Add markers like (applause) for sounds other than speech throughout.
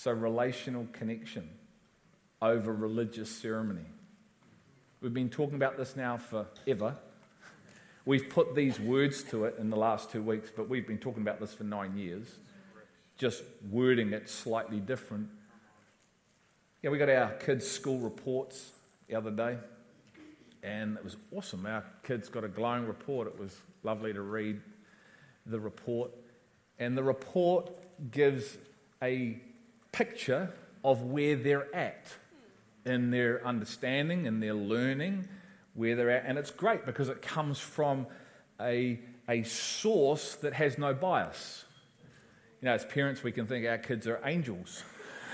So, relational connection over religious ceremony. We've been talking about this now forever. We've put these words to it in the last two weeks, but we've been talking about this for nine years, just wording it slightly different. Yeah, we got our kids' school reports the other day, and it was awesome. Our kids got a glowing report. It was lovely to read the report. And the report gives a picture of where they're at in their understanding and their learning, where they're at. And it's great because it comes from a, a source that has no bias. You know, as parents, we can think our kids are angels.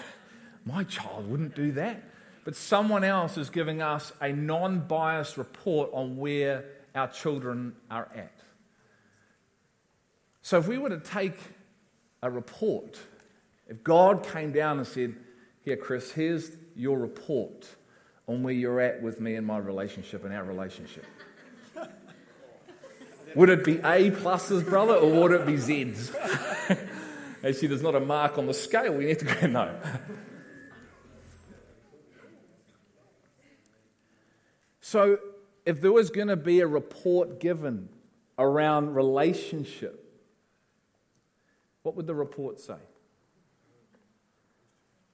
(laughs) My child wouldn't do that. But someone else is giving us a non biased report on where our children are at. So if we were to take a report, if God came down and said, Here, Chris, here's your report on where you're at with me and my relationship and our relationship. (laughs) would it be A pluses, brother, or would it be Z's? (laughs) Actually, there's not a mark on the scale. We need to go, (laughs) no. So, if there was going to be a report given around relationship, what would the report say?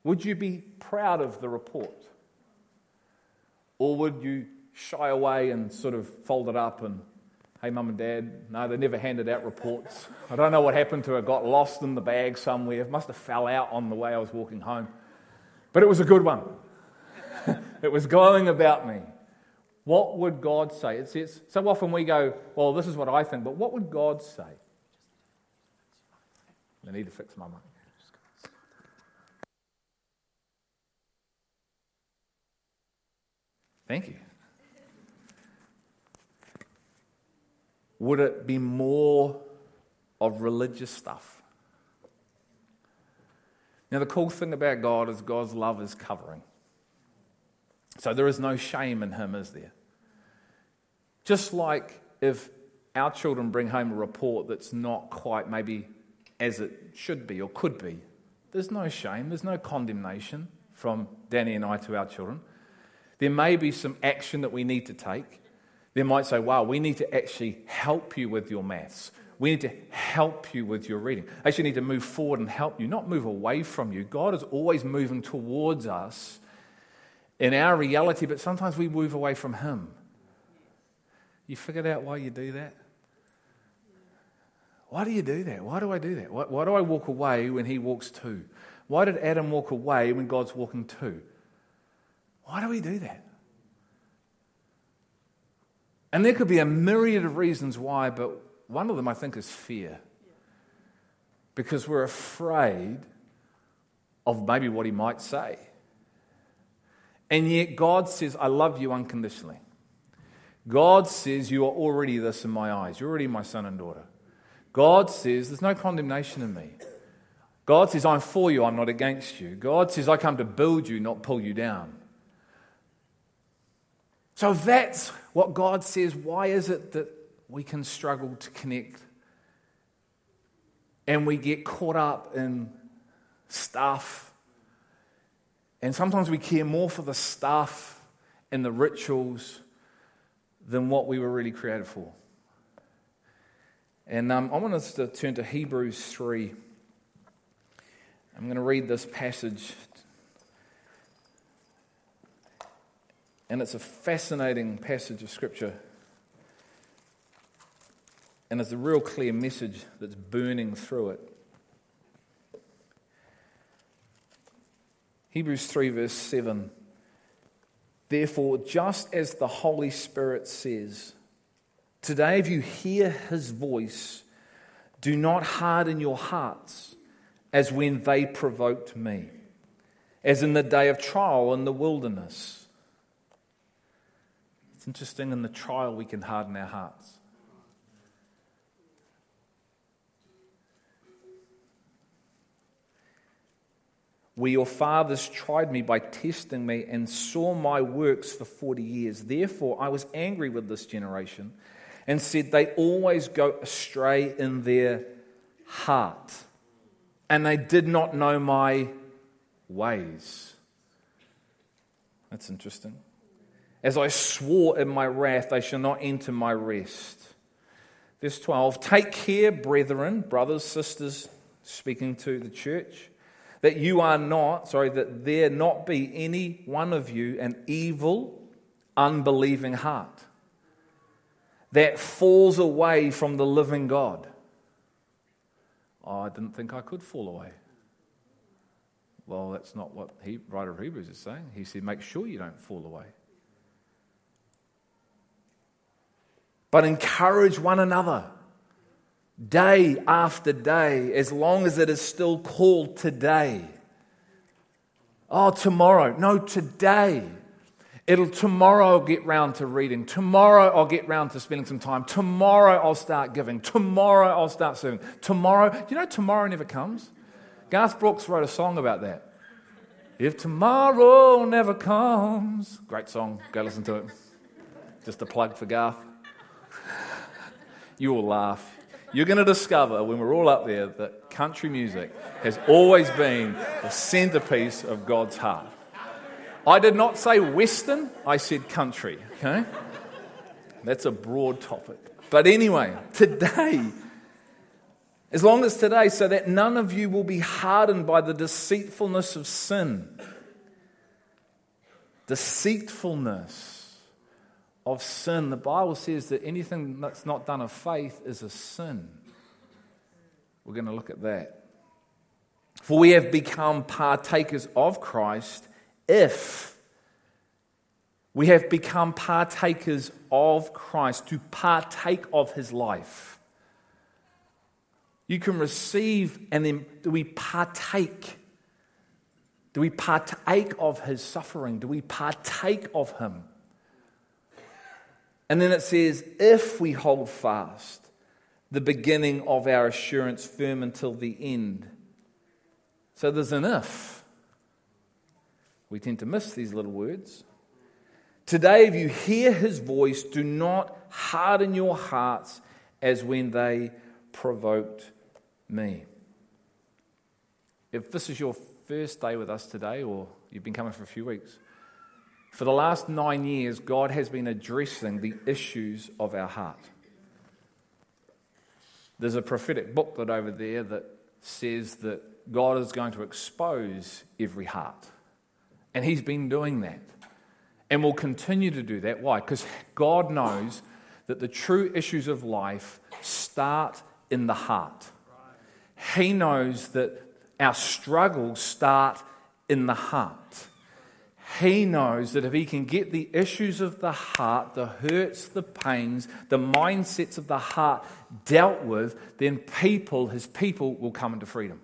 Would you be proud of the report? Or would you shy away and sort of fold it up and, hey, mum and dad, no, they never handed out reports. I don't know what happened to it, got lost in the bag somewhere. It must have fell out on the way I was walking home. But it was a good one. (laughs) it was glowing about me. What would God say? It says, so often we go, well, this is what I think, but what would God say? I need to fix my mic. Thank you. Would it be more of religious stuff? Now, the cool thing about God is God's love is covering. So there is no shame in Him, is there? Just like if our children bring home a report that's not quite maybe as it should be or could be, there's no shame, there's no condemnation from Danny and I to our children. There may be some action that we need to take. They might say, wow, we need to actually help you with your maths. We need to help you with your reading. Actually, need to move forward and help you, not move away from you. God is always moving towards us in our reality, but sometimes we move away from Him. You figured out why you do that? Why do you do that? Why do I do that? Why, why do I walk away when He walks too? Why did Adam walk away when God's walking too? Why do we do that? And there could be a myriad of reasons why, but one of them I think is fear. Because we're afraid of maybe what he might say. And yet God says, I love you unconditionally. God says, You are already this in my eyes. You're already my son and daughter. God says, There's no condemnation in me. God says, I'm for you, I'm not against you. God says, I come to build you, not pull you down. So that's what God says. Why is it that we can struggle to connect and we get caught up in stuff? And sometimes we care more for the stuff and the rituals than what we were really created for. And um, I want us to turn to Hebrews 3. I'm going to read this passage And it's a fascinating passage of Scripture. And it's a real clear message that's burning through it. Hebrews 3, verse 7. Therefore, just as the Holy Spirit says, Today, if you hear his voice, do not harden your hearts as when they provoked me, as in the day of trial in the wilderness interesting in the trial we can harden our hearts. Where your fathers tried me by testing me and saw my works for 40 years. Therefore, I was angry with this generation and said, They always go astray in their heart, and they did not know my ways. That's interesting. As I swore in my wrath, they shall not enter my rest. Verse 12 Take care, brethren, brothers, sisters, speaking to the church, that you are not, sorry, that there not be any one of you an evil, unbelieving heart that falls away from the living God. Oh, I didn't think I could fall away. Well, that's not what he, writer of Hebrews is saying. He said, make sure you don't fall away. But encourage one another day after day, as long as it is still called today. Oh, tomorrow. No, today. It'll tomorrow I'll get round to reading. Tomorrow I'll get round to spending some time. Tomorrow I'll start giving. Tomorrow I'll start serving. Tomorrow, you know tomorrow never comes? Garth Brooks wrote a song about that. If tomorrow never comes, great song. Go listen to it. Just a plug for Garth. You will laugh. You're going to discover when we're all up there that country music has always been the centerpiece of God's heart. I did not say Western, I said country, okay? That's a broad topic. But anyway, today, as long as today, so that none of you will be hardened by the deceitfulness of sin. Deceitfulness of sin. The Bible says that anything that's not done of faith is a sin. We're going to look at that. For we have become partakers of Christ if we have become partakers of Christ, to partake of his life. You can receive and then do we partake? Do we partake of his suffering? Do we partake of him? And then it says, if we hold fast the beginning of our assurance firm until the end. So there's an if. We tend to miss these little words. Today, if you hear his voice, do not harden your hearts as when they provoked me. If this is your first day with us today, or you've been coming for a few weeks, for the last nine years, God has been addressing the issues of our heart. There's a prophetic booklet over there that says that God is going to expose every heart. And He's been doing that and will continue to do that. Why? Because God knows that the true issues of life start in the heart. He knows that our struggles start in the heart. He knows that if he can get the issues of the heart, the hurts, the pains, the mindsets of the heart dealt with, then people, his people, will come into freedom.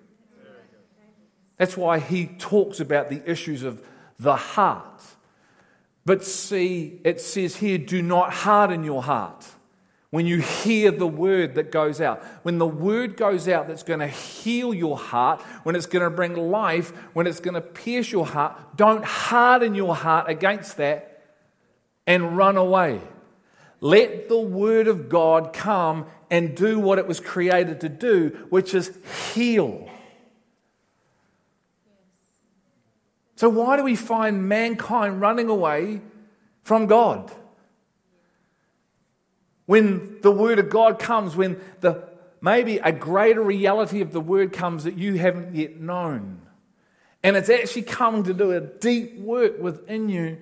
That's why he talks about the issues of the heart. But see, it says here, do not harden your heart. When you hear the word that goes out, when the word goes out that's going to heal your heart, when it's going to bring life, when it's going to pierce your heart, don't harden your heart against that and run away. Let the word of God come and do what it was created to do, which is heal. So, why do we find mankind running away from God? When the Word of God comes, when the maybe a greater reality of the Word comes that you haven't yet known. And it's actually coming to do a deep work within you,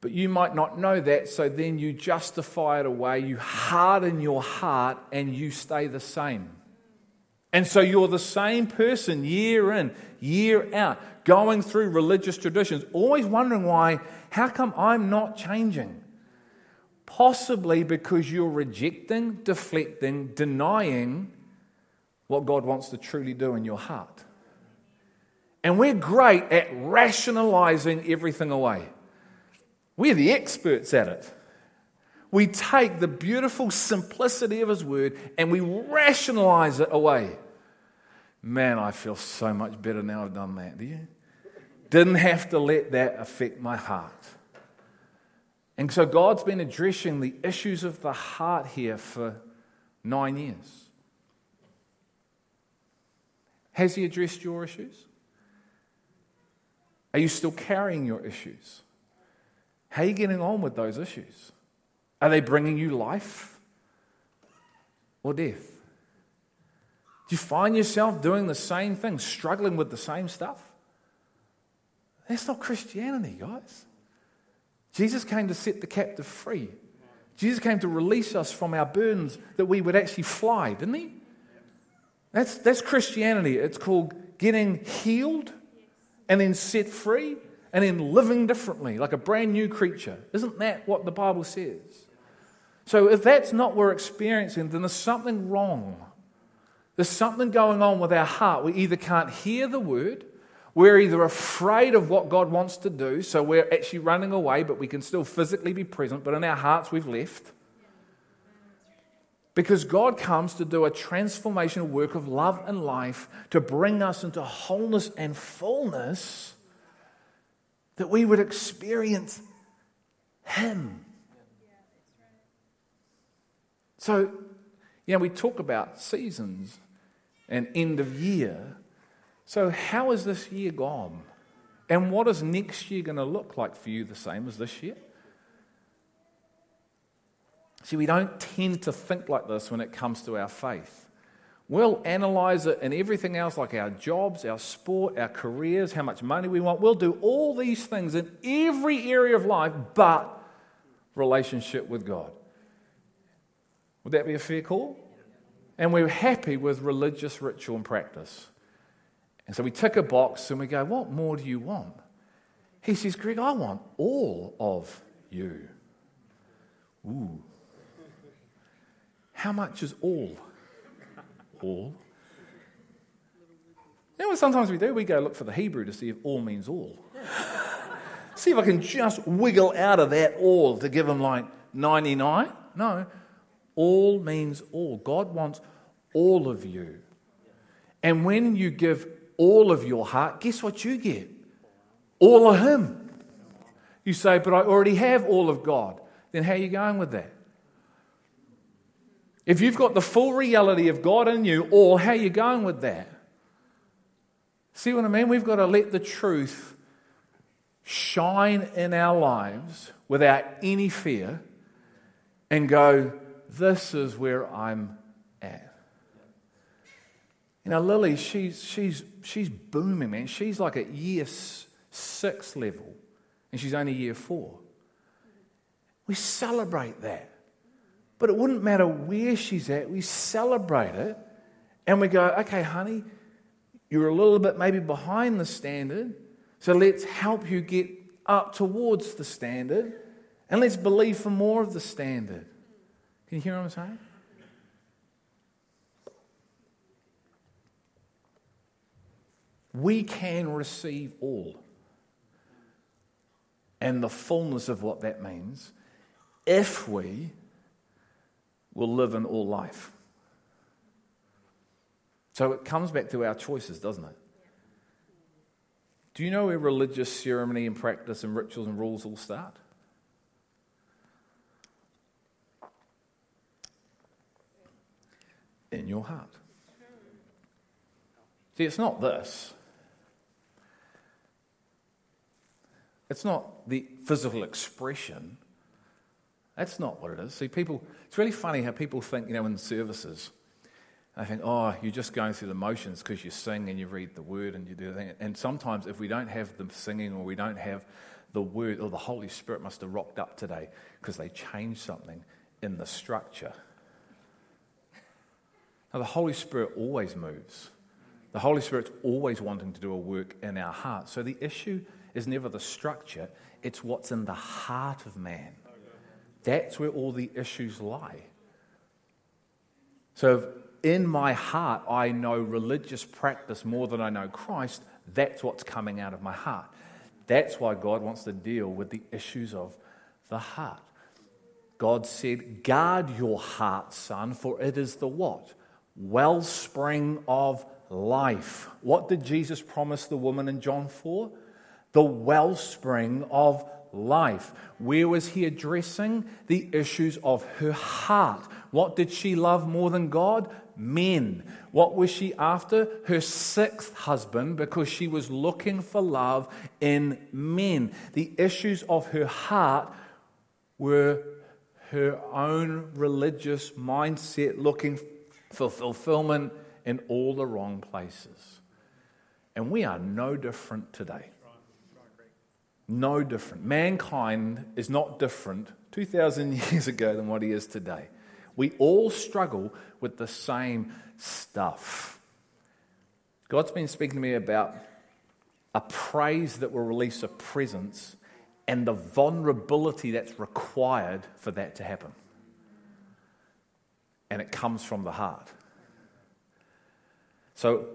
but you might not know that, so then you justify it away, you harden your heart, and you stay the same. And so you're the same person year in, year out, going through religious traditions, always wondering why, how come I'm not changing? Possibly because you're rejecting, deflecting, denying what God wants to truly do in your heart. And we're great at rationalizing everything away. We're the experts at it. We take the beautiful simplicity of His Word and we rationalize it away. Man, I feel so much better now I've done that. Do you? Didn't have to let that affect my heart. And so God's been addressing the issues of the heart here for nine years. Has He addressed your issues? Are you still carrying your issues? How are you getting on with those issues? Are they bringing you life or death? Do you find yourself doing the same thing, struggling with the same stuff? That's not Christianity, guys. Jesus came to set the captive free. Jesus came to release us from our burdens that we would actually fly, didn't he? That's, that's Christianity. It's called getting healed and then set free and then living differently, like a brand new creature. Isn't that what the Bible says? So if that's not what we're experiencing, then there's something wrong. There's something going on with our heart. We either can't hear the word, we're either afraid of what God wants to do, so we're actually running away, but we can still physically be present, but in our hearts we've left. Because God comes to do a transformational work of love and life to bring us into wholeness and fullness that we would experience Him. So, you know, we talk about seasons and end of year. So, how is this year gone? And what is next year going to look like for you the same as this year? See, we don't tend to think like this when it comes to our faith. We'll analyze it and everything else, like our jobs, our sport, our careers, how much money we want. We'll do all these things in every area of life but relationship with God. Would that be a fair call? And we're happy with religious ritual and practice. And so we tick a box and we go, What more do you want? He says, Greg, I want all of you. Ooh. How much is all? all. You know what sometimes we do? We go look for the Hebrew to see if all means all. (laughs) see if I can just wiggle out of that all to give him like 99. No, all means all. God wants all of you. And when you give all of your heart, guess what you get? All of Him. You say, but I already have all of God. Then how are you going with that? If you've got the full reality of God in you, or how are you going with that? See what I mean? We've got to let the truth shine in our lives without any fear and go, This is where I'm at. You know, Lily, she's, she's, she's booming, man. She's like at year six level, and she's only year four. We celebrate that. But it wouldn't matter where she's at, we celebrate it and we go, okay, honey, you're a little bit maybe behind the standard, so let's help you get up towards the standard and let's believe for more of the standard. Can you hear what I'm saying? We can receive all. And the fullness of what that means if we will live in all life. So it comes back to our choices, doesn't it? Do you know where religious ceremony and practice and rituals and rules all start? In your heart. See, it's not this. It's not the physical expression that's not what it is. See, people, it's really funny how people think, you know, in services, they think, oh, you're just going through the motions because you sing and you read the word and you do the thing. And sometimes if we don't have the singing or we don't have the word, or the Holy Spirit must have rocked up today because they changed something in the structure. Now, the Holy Spirit always moves. The Holy Spirit's always wanting to do a work in our hearts. So the issue is never the structure, it's what's in the heart of man. That's where all the issues lie. So, in my heart I know religious practice more than I know Christ, that's what's coming out of my heart. That's why God wants to deal with the issues of the heart. God said, Guard your heart, son, for it is the what? Wellspring of life. What did Jesus promise the woman in John 4? The wellspring of life. Where was he addressing? The issues of her heart. What did she love more than God? Men. What was she after? Her sixth husband, because she was looking for love in men. The issues of her heart were her own religious mindset looking for fulfillment in all the wrong places. And we are no different today. No different. Mankind is not different 2,000 (laughs) years ago than what he is today. We all struggle with the same stuff. God's been speaking to me about a praise that will release a presence and the vulnerability that's required for that to happen. And it comes from the heart. So,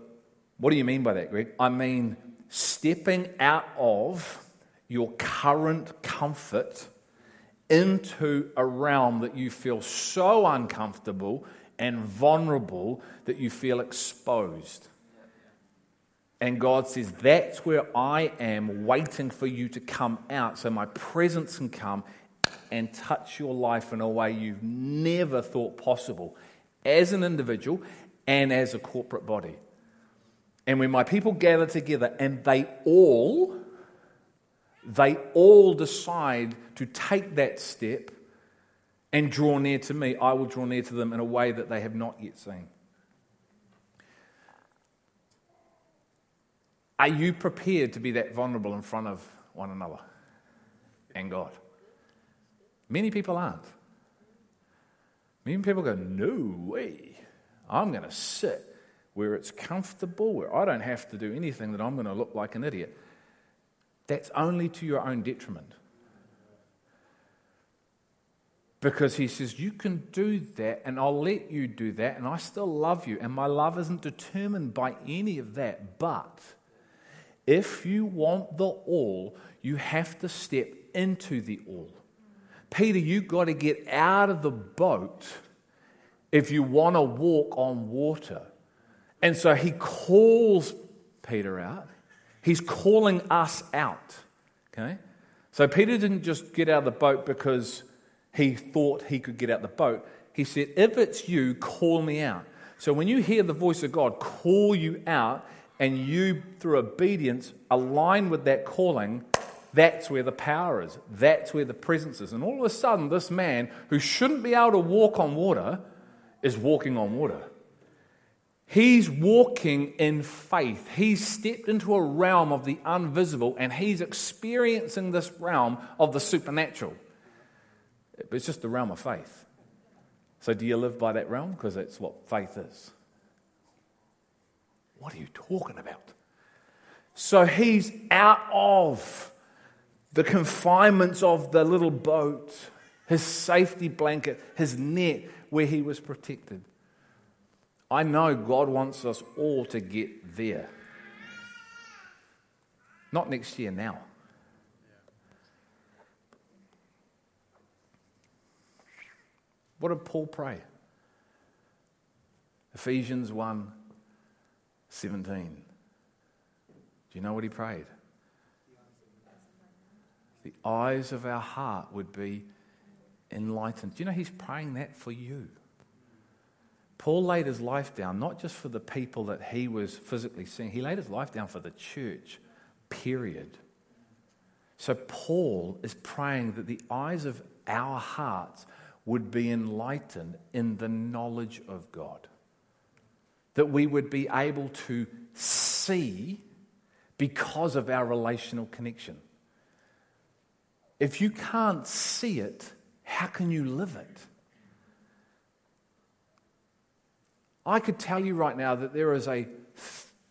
what do you mean by that, Greg? I mean stepping out of your current comfort into a realm that you feel so uncomfortable and vulnerable that you feel exposed. And God says, That's where I am waiting for you to come out so my presence can come and touch your life in a way you've never thought possible as an individual and as a corporate body. And when my people gather together and they all, they all decide to take that step and draw near to me, I will draw near to them in a way that they have not yet seen. Are you prepared to be that vulnerable in front of one another and God? Many people aren't. Many people go, No way. I'm going to sit where it's comfortable, where I don't have to do anything that I'm going to look like an idiot. That's only to your own detriment. Because he says, You can do that, and I'll let you do that, and I still love you, and my love isn't determined by any of that. But if you want the all, you have to step into the all. Peter, you've got to get out of the boat if you want to walk on water. And so he calls Peter out. He's calling us out. Okay? So Peter didn't just get out of the boat because he thought he could get out the boat. He said, If it's you, call me out. So when you hear the voice of God call you out and you, through obedience, align with that calling, that's where the power is. That's where the presence is. And all of a sudden, this man who shouldn't be able to walk on water is walking on water. He's walking in faith. He's stepped into a realm of the invisible and he's experiencing this realm of the supernatural. It's just the realm of faith. So, do you live by that realm? Because that's what faith is. What are you talking about? So, he's out of the confinements of the little boat, his safety blanket, his net where he was protected. I know God wants us all to get there. Not next year, now. What did Paul pray? Ephesians 1 17. Do you know what he prayed? The eyes of our heart would be enlightened. Do you know he's praying that for you? Paul laid his life down not just for the people that he was physically seeing, he laid his life down for the church, period. So Paul is praying that the eyes of our hearts would be enlightened in the knowledge of God. That we would be able to see because of our relational connection. If you can't see it, how can you live it? I could tell you right now that there is a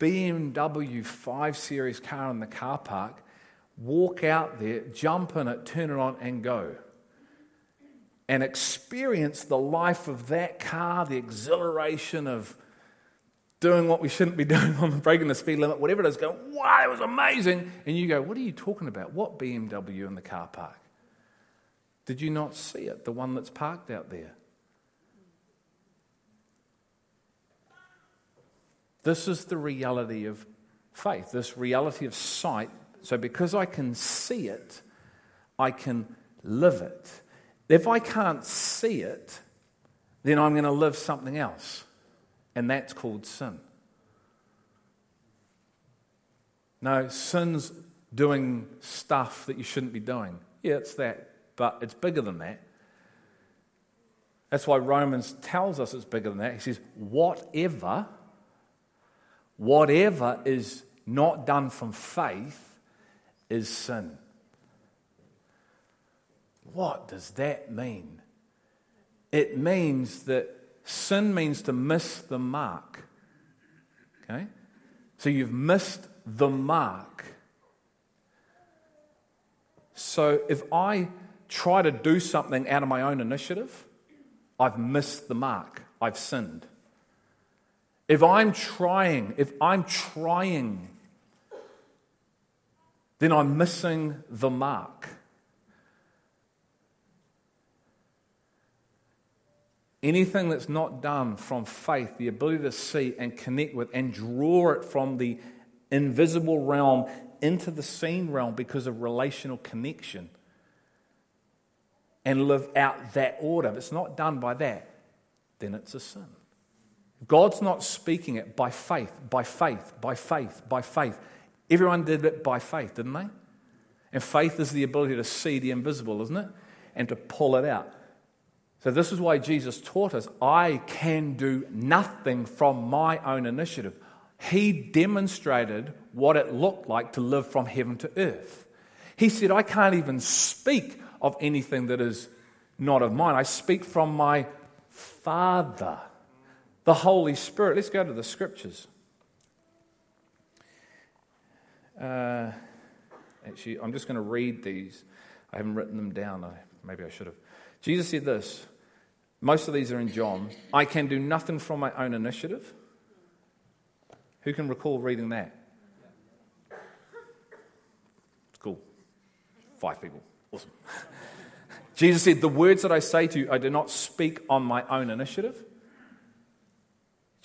BMW 5 Series car in the car park. Walk out there, jump in it, turn it on, and go. And experience the life of that car, the exhilaration of doing what we shouldn't be (laughs) doing on breaking the speed limit, whatever it is, go, wow, it was amazing. And you go, what are you talking about? What BMW in the car park? Did you not see it? The one that's parked out there. This is the reality of faith, this reality of sight. So, because I can see it, I can live it. If I can't see it, then I'm going to live something else. And that's called sin. No, sin's doing stuff that you shouldn't be doing. Yeah, it's that, but it's bigger than that. That's why Romans tells us it's bigger than that. He says, whatever, whatever is not done from faith is sin. What does that mean? It means that sin means to miss the mark. Okay? So you've missed the mark. So if I try to do something out of my own initiative, I've missed the mark. I've sinned. If I'm trying, if I'm trying, then I'm missing the mark. Anything that's not done from faith, the ability to see and connect with and draw it from the invisible realm into the seen realm because of relational connection and live out that order. If it's not done by that, then it's a sin. God's not speaking it by faith, by faith, by faith, by faith. Everyone did it by faith, didn't they? And faith is the ability to see the invisible, isn't it? And to pull it out. So, this is why Jesus taught us I can do nothing from my own initiative. He demonstrated what it looked like to live from heaven to earth. He said, I can't even speak of anything that is not of mine. I speak from my Father, the Holy Spirit. Let's go to the scriptures. Uh, actually, I'm just going to read these. I haven't written them down. I, maybe I should have. Jesus said this. Most of these are in John. I can do nothing from my own initiative. Who can recall reading that? It's cool. Five people. Awesome. (laughs) Jesus said, The words that I say to you, I do not speak on my own initiative.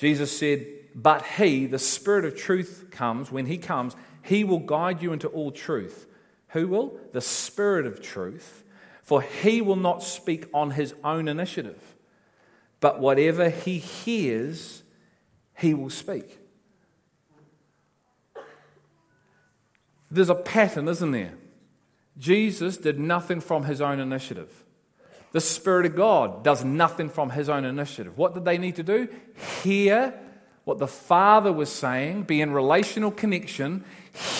Jesus said, But He, the Spirit of truth, comes. When He comes, He will guide you into all truth. Who will? The Spirit of truth. For He will not speak on His own initiative, but whatever He hears, He will speak. There's a pattern, isn't there? Jesus did nothing from his own initiative. The Spirit of God does nothing from his own initiative. What did they need to do? Hear what the Father was saying, be in relational connection,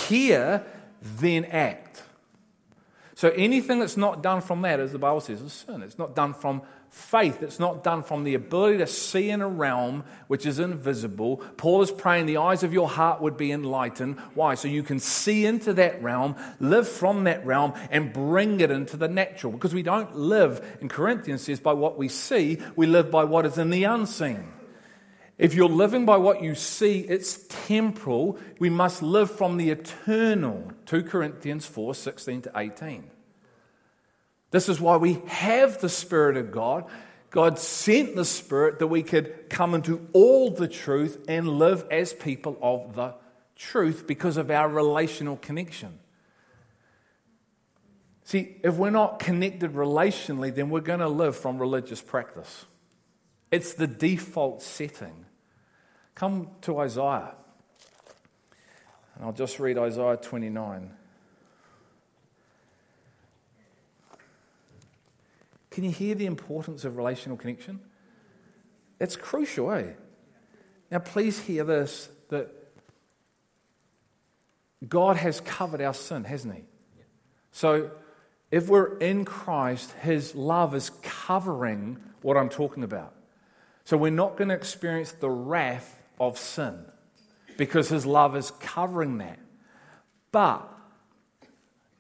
hear, then act. So anything that's not done from that, as the Bible says, is sin. It's not done from faith. It's not done from the ability to see in a realm which is invisible. Paul is praying the eyes of your heart would be enlightened. Why? So you can see into that realm, live from that realm, and bring it into the natural. Because we don't live, in Corinthians says, by what we see, we live by what is in the unseen. If you're living by what you see, it's temporal. We must live from the eternal. 2 Corinthians 4 16 to 18. This is why we have the Spirit of God. God sent the Spirit that we could come into all the truth and live as people of the truth because of our relational connection. See, if we're not connected relationally, then we're going to live from religious practice. It's the default setting. Come to Isaiah. And I'll just read Isaiah 29. Can you hear the importance of relational connection? It's crucial, eh? Now, please hear this that God has covered our sin, hasn't He? So, if we're in Christ, His love is covering what I'm talking about. So, we're not going to experience the wrath of sin because His love is covering that. But,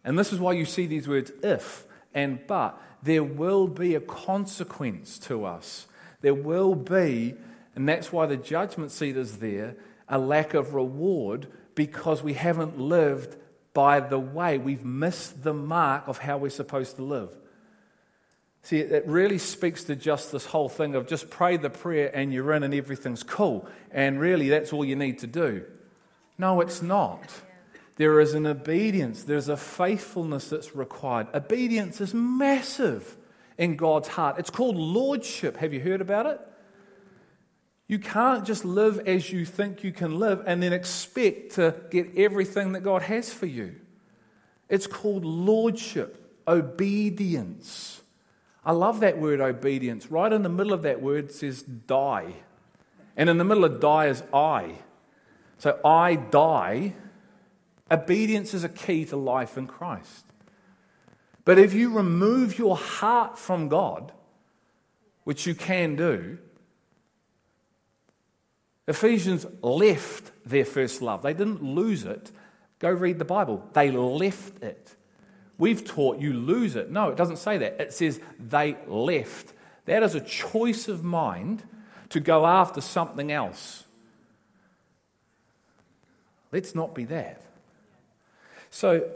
and this is why you see these words if and but, there will be a consequence to us. There will be, and that's why the judgment seat is there, a lack of reward because we haven't lived by the way. We've missed the mark of how we're supposed to live. See, it really speaks to just this whole thing of just pray the prayer and you're in and everything's cool. And really, that's all you need to do. No, it's not. There is an obedience, there's a faithfulness that's required. Obedience is massive in God's heart. It's called lordship. Have you heard about it? You can't just live as you think you can live and then expect to get everything that God has for you. It's called lordship, obedience. I love that word obedience. Right in the middle of that word says die. And in the middle of die is I. So I die. Obedience is a key to life in Christ. But if you remove your heart from God, which you can do, Ephesians left their first love. They didn't lose it. Go read the Bible. They left it. We've taught you lose it. No, it doesn't say that. It says they left. That is a choice of mind to go after something else. Let's not be that. So,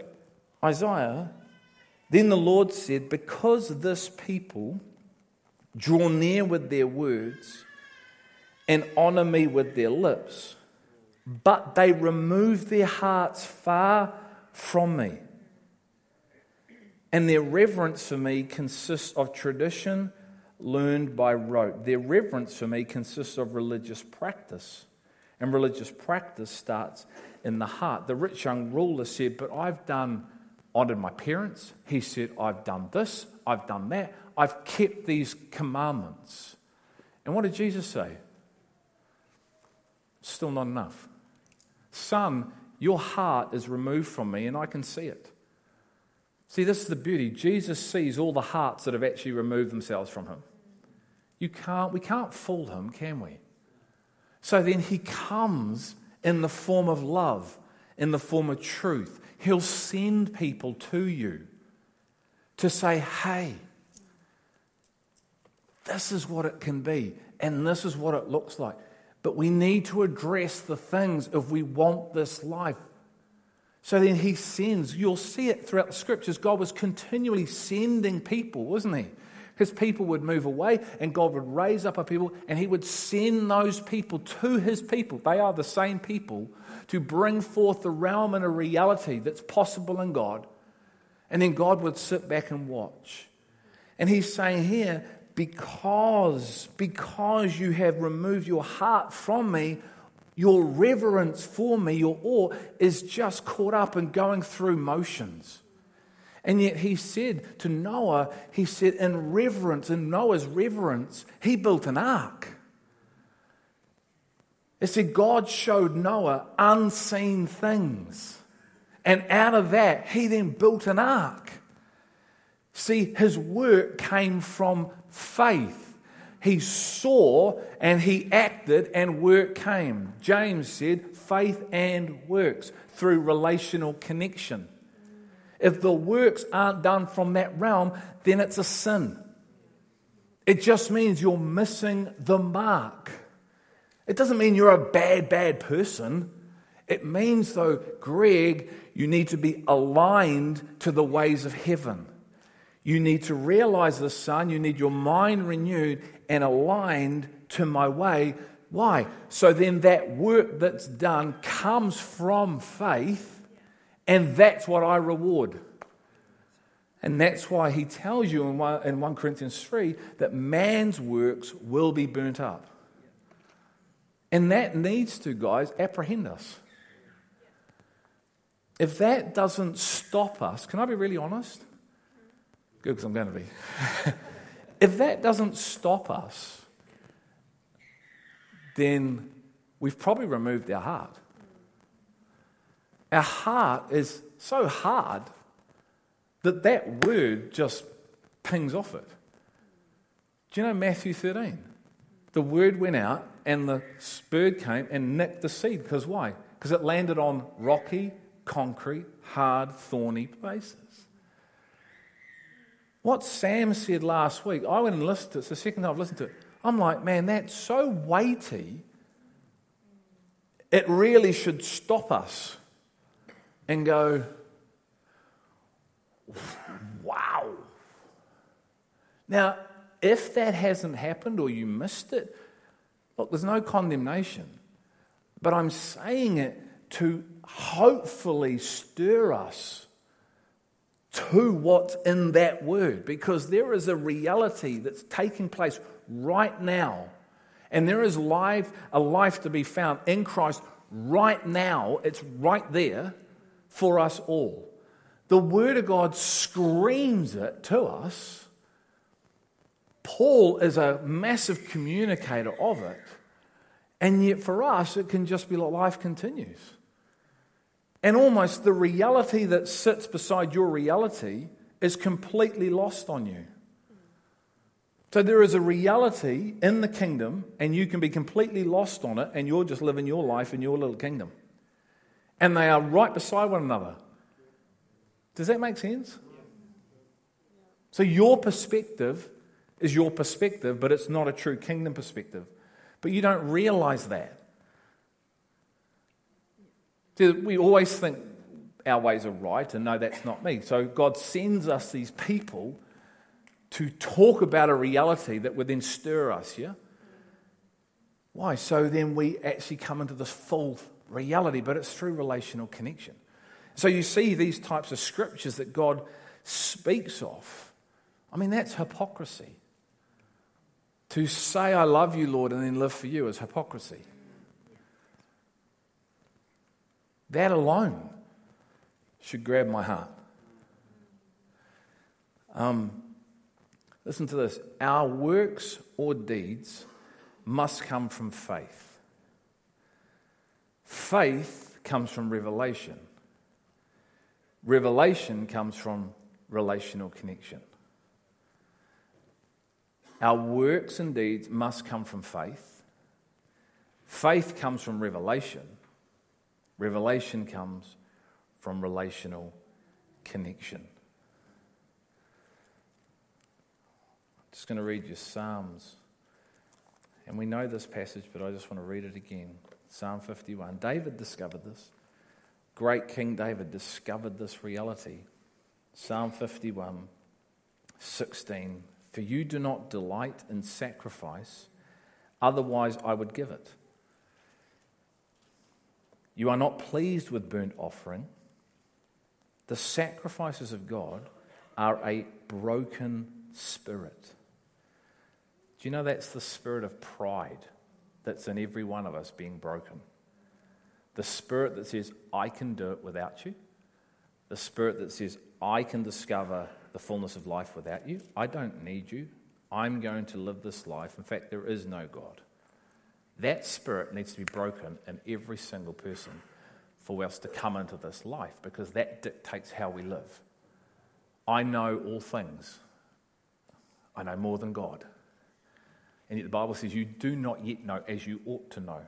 Isaiah, then the Lord said, Because this people draw near with their words, and honor me with their lips, but they remove their hearts far from me. And their reverence for me consists of tradition learned by rote. Their reverence for me consists of religious practice. And religious practice starts in the heart. The rich young ruler said, But I've done, honored my parents. He said, I've done this, I've done that, I've kept these commandments. And what did Jesus say? Still not enough. Son, your heart is removed from me, and I can see it. See, this is the beauty. Jesus sees all the hearts that have actually removed themselves from him. You can't, we can't fool him, can we? So then he comes in the form of love, in the form of truth. He'll send people to you to say, hey, this is what it can be, and this is what it looks like. But we need to address the things if we want this life. So then he sends, you'll see it throughout the scriptures. God was continually sending people, wasn't he? His people would move away and God would raise up a people and he would send those people to his people. They are the same people to bring forth the realm and a reality that's possible in God. And then God would sit back and watch. And he's saying here because, because you have removed your heart from me, your reverence for me, your awe, is just caught up in going through motions. And yet he said to Noah, he said, in reverence, in Noah's reverence, he built an ark. It said God showed Noah unseen things. And out of that, he then built an ark. See, his work came from faith. He saw and he acted, and work came. James said, faith and works through relational connection. If the works aren't done from that realm, then it's a sin. It just means you're missing the mark. It doesn't mean you're a bad, bad person. It means, though, Greg, you need to be aligned to the ways of heaven. You need to realize the Son. You need your mind renewed and aligned to my way. Why? So then that work that's done comes from faith, and that's what I reward. And that's why he tells you in 1, in 1 Corinthians 3 that man's works will be burnt up. And that needs to, guys, apprehend us. If that doesn't stop us, can I be really honest? Good, because I'm going to be. (laughs) if that doesn't stop us, then we've probably removed our heart. Our heart is so hard that that word just pings off it. Do you know Matthew 13? The word went out and the bird came and nicked the seed. Because why? Because it landed on rocky, concrete, hard, thorny places. What Sam said last week, I went and listened to it. It's the second time I've listened to it. I'm like, man, that's so weighty. It really should stop us and go, wow. Now, if that hasn't happened or you missed it, look, there's no condemnation. But I'm saying it to hopefully stir us to what's in that word because there is a reality that's taking place right now. And there is life, a life to be found in Christ right now. It's right there for us all. The Word of God screams it to us. Paul is a massive communicator of it. And yet, for us, it can just be like life continues. And almost the reality that sits beside your reality is completely lost on you. So there is a reality in the kingdom, and you can be completely lost on it, and you're just living your life in your little kingdom. And they are right beside one another. Does that make sense? So your perspective is your perspective, but it's not a true kingdom perspective. But you don't realize that. We always think our ways are right, and no, that's not me. So God sends us these people to talk about a reality that would then stir us, yeah? Why? So then we actually come into this full reality, but it's through relational connection. So you see these types of scriptures that God speaks of. I mean, that's hypocrisy. To say, I love you, Lord, and then live for you is hypocrisy. That alone should grab my heart. Um, listen to this our works or deeds must come from faith. Faith comes from revelation. Revelation comes from relational connection. Our works and deeds must come from faith. Faith comes from revelation. Revelation comes from relational connection. I'm just going to read you Psalms. And we know this passage, but I just want to read it again. Psalm 51. David discovered this. Great King David discovered this reality. Psalm 51, 16. For you do not delight in sacrifice, otherwise I would give it. You are not pleased with burnt offering. The sacrifices of God are a broken spirit. Do you know that's the spirit of pride that's in every one of us being broken? The spirit that says, I can do it without you. The spirit that says, I can discover the fullness of life without you. I don't need you. I'm going to live this life. In fact, there is no God. That spirit needs to be broken in every single person for us to come into this life because that dictates how we live. I know all things, I know more than God. And yet the Bible says you do not yet know as you ought to know.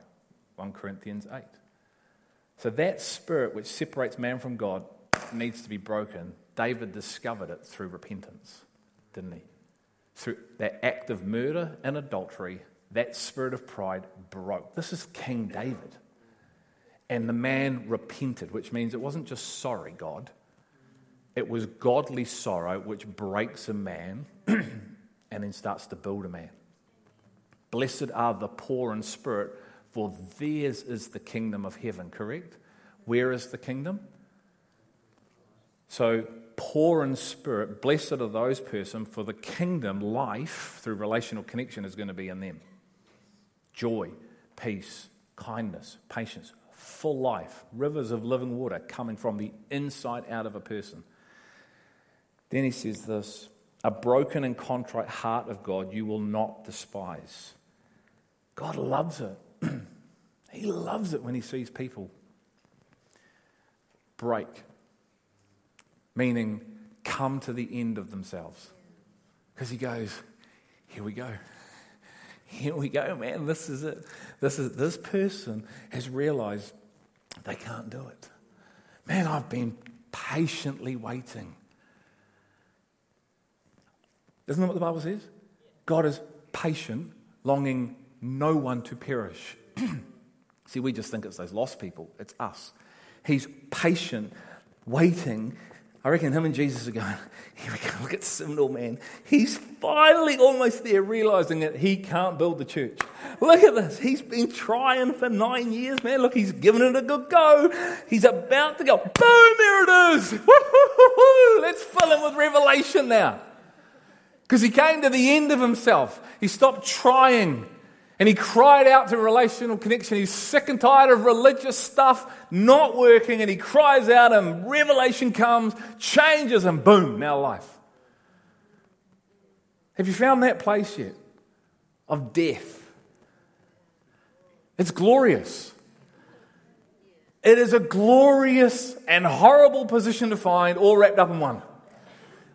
1 Corinthians 8. So that spirit which separates man from God needs to be broken. David discovered it through repentance, didn't he? Through that act of murder and adultery that spirit of pride broke. This is King David. And the man repented, which means it wasn't just sorry, God. It was godly sorrow which breaks a man (clears throat) and then starts to build a man. Blessed are the poor in spirit, for theirs is the kingdom of heaven, correct? Where is the kingdom? So, poor in spirit, blessed are those person, for the kingdom, life through relational connection is going to be in them joy, peace, kindness, patience, full life, rivers of living water coming from the inside out of a person. Then he says this a broken and contrite heart of God you will not despise. God loves it. (clears throat) he loves it when he sees people break, meaning come to the end of themselves. Because he goes, Here we go here we go, man. This is it. This is this person has realized they can't do it. Man, I've been patiently waiting. Isn't that what the Bible says? God is patient, longing no one to perish. (clears throat) See, we just think it's those lost people. It's us. He's patient, waiting I reckon him and Jesus are going, (laughs) here we go, look at Simnor, man. He's finally almost there, realizing that he can't build the church. Look at this. He's been trying for nine years, man. Look, he's given it a good go. He's about to go. Boom, there it is. Let's fill him with revelation now. Because he came to the end of himself. He stopped trying and he cried out to relational connection. He's sick and tired of religious stuff not working. And he cries out, and revelation comes, changes, and boom, now life. Have you found that place yet? Of death. It's glorious. It is a glorious and horrible position to find, all wrapped up in one.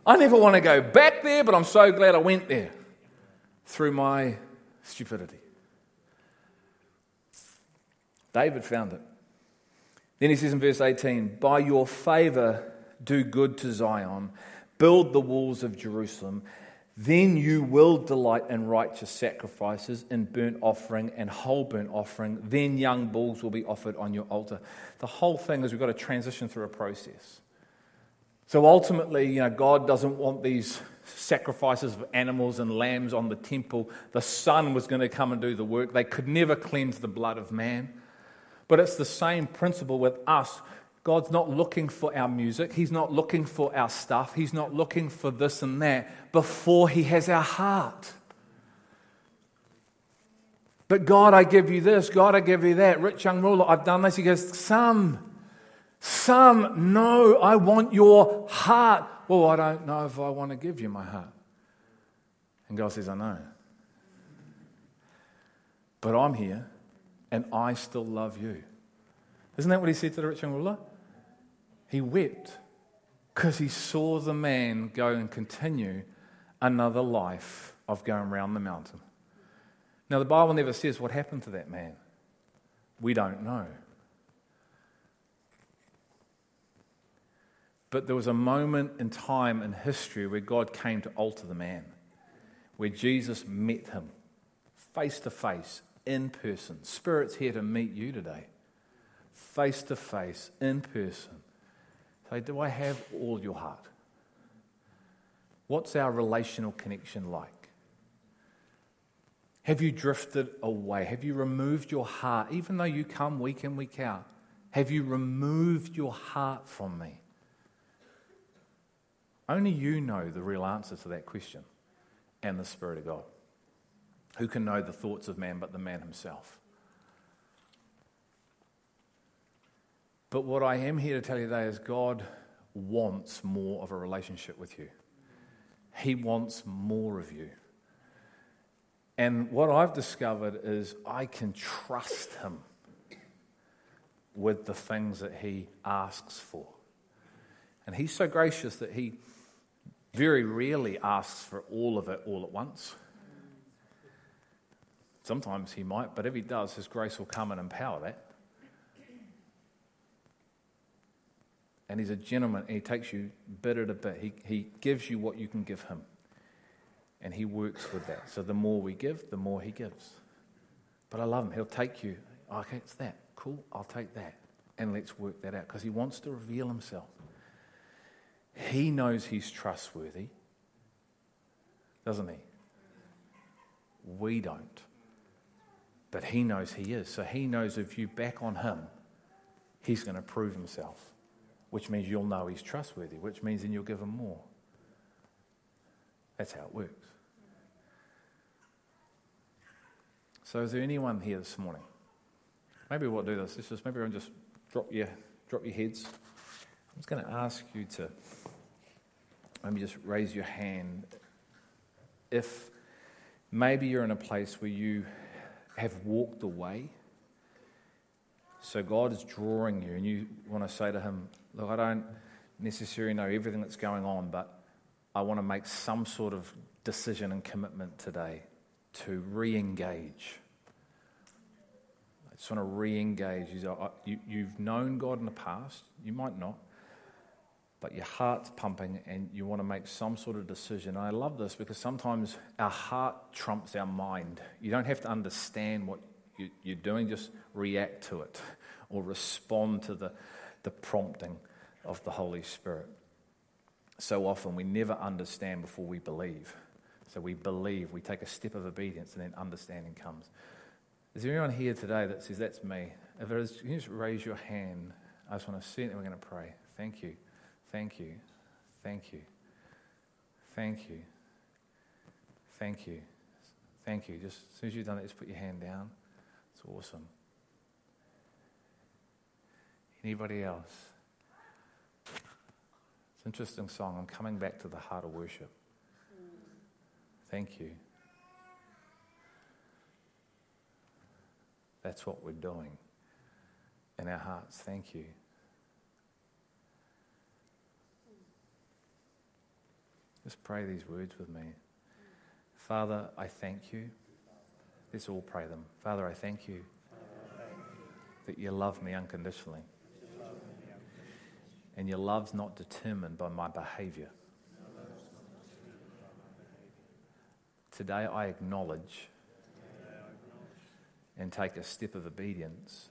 I never want to go back there, but I'm so glad I went there through my stupidity. David found it. Then he says in verse 18, By your favor do good to Zion, build the walls of Jerusalem. Then you will delight in righteous sacrifices, in burnt offering and whole burnt offering. Then young bulls will be offered on your altar. The whole thing is we've got to transition through a process. So ultimately, you know, God doesn't want these sacrifices of animals and lambs on the temple. The Son was going to come and do the work. They could never cleanse the blood of man. But it's the same principle with us. God's not looking for our music. He's not looking for our stuff. He's not looking for this and that before He has our heart. But God, I give you this. God, I give you that. Rich young ruler, I've done this. He goes, Son, son, no, I want your heart. Well, I don't know if I want to give you my heart. And God says, I know. But I'm here and I still love you. Isn't that what he said to the rich young ruler? He wept because he saw the man go and continue another life of going around the mountain. Now, the Bible never says what happened to that man. We don't know. But there was a moment in time in history where God came to alter the man, where Jesus met him face to face in person. Spirit's here to meet you today, face to face, in person. Say, do I have all your heart? What's our relational connection like? Have you drifted away? Have you removed your heart, even though you come week in, week out? Have you removed your heart from me? Only you know the real answer to that question and the Spirit of God. Who can know the thoughts of man but the man himself? But what I am here to tell you today is God wants more of a relationship with you. He wants more of you. And what I've discovered is I can trust Him with the things that He asks for. And He's so gracious that He very rarely asks for all of it all at once. Sometimes he might, but if he does, his grace will come and empower that. And he's a gentleman, and he takes you bit at a bit. He, he gives you what you can give him. And he works with that. So the more we give, the more he gives. But I love him. He'll take you, oh, okay, it's that. Cool, I'll take that. And let's work that out because he wants to reveal himself. He knows he's trustworthy, doesn't he? We don't. But he knows he is. So he knows if you back on him, he's going to prove himself, which means you'll know he's trustworthy, which means then you'll give him more. That's how it works. So, is there anyone here this morning? Maybe we'll do this. Let's just maybe I'll just drop your drop your heads. I'm just going to ask you to maybe just raise your hand if maybe you're in a place where you have walked away. So God is drawing you, and you want to say to Him, Look, I don't necessarily know everything that's going on, but I want to make some sort of decision and commitment today to re engage. I just want to re engage. You've known God in the past, you might not but your heart's pumping and you want to make some sort of decision. And I love this because sometimes our heart trumps our mind. You don't have to understand what you're doing, just react to it or respond to the, the prompting of the Holy Spirit. so often we never understand before we believe. So we believe, we take a step of obedience, and then understanding comes. Is there anyone here today that says, That's me? If it is, can you just raise your hand? I just want to see it, and we're going to pray. Thank you. Thank you. Thank you. Thank you. Thank you. Thank you. Just as soon as you've done it, just put your hand down. It's awesome. Anybody else? It's an interesting song. I'm coming back to the heart of worship. Thank you. That's what we're doing in our hearts. Thank you. Just pray these words with me. Father, I thank you. Let's all pray them. Father, I thank you that you love me unconditionally. And your love's not determined by my behavior. Today I acknowledge and take a step of obedience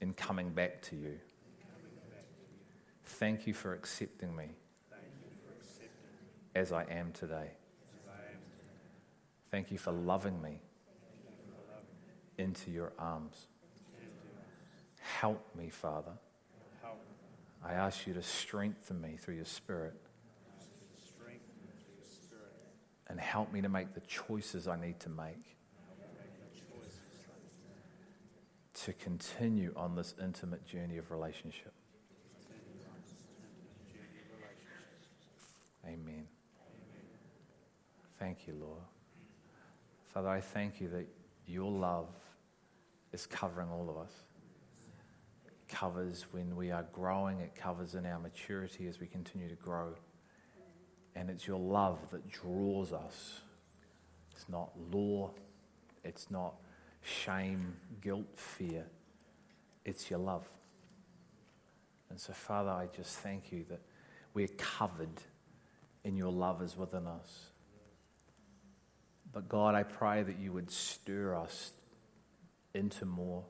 in coming back to you. Thank you for accepting me as I am today. Thank you for loving me into your arms. Help me, Father. I ask you to strengthen me through your Spirit and help me to make the choices I need to make to continue on this intimate journey of relationship. Amen. Thank you, Lord. Father, I thank you that your love is covering all of us. It covers when we are growing, it covers in our maturity as we continue to grow. And it's your love that draws us. It's not law, it's not shame, guilt, fear. It's your love. And so, Father, I just thank you that we're covered in your love is within us. But God, I pray that you would stir us into more.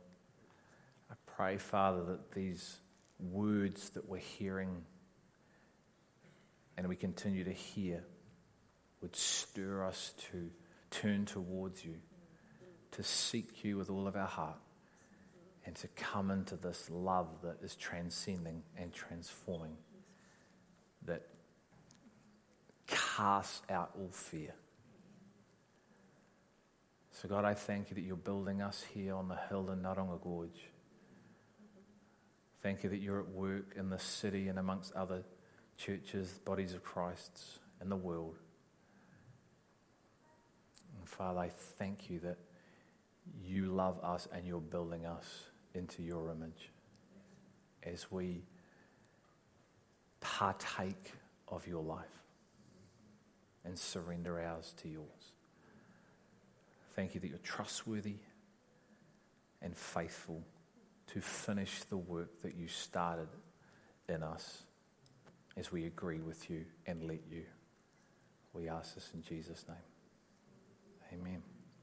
I pray, Father, that these words that we're hearing and we continue to hear would stir us to turn towards you, to seek you with all of our heart, and to come into this love that is transcending and transforming, that casts out all fear. So, God, I thank you that you're building us here on the hill in Naronga Gorge. Thank you that you're at work in this city and amongst other churches, bodies of Christ's in the world. And Father, I thank you that you love us and you're building us into your image as we partake of your life and surrender ours to yours. Thank you that you're trustworthy and faithful to finish the work that you started in us as we agree with you and let you. We ask this in Jesus' name. Amen.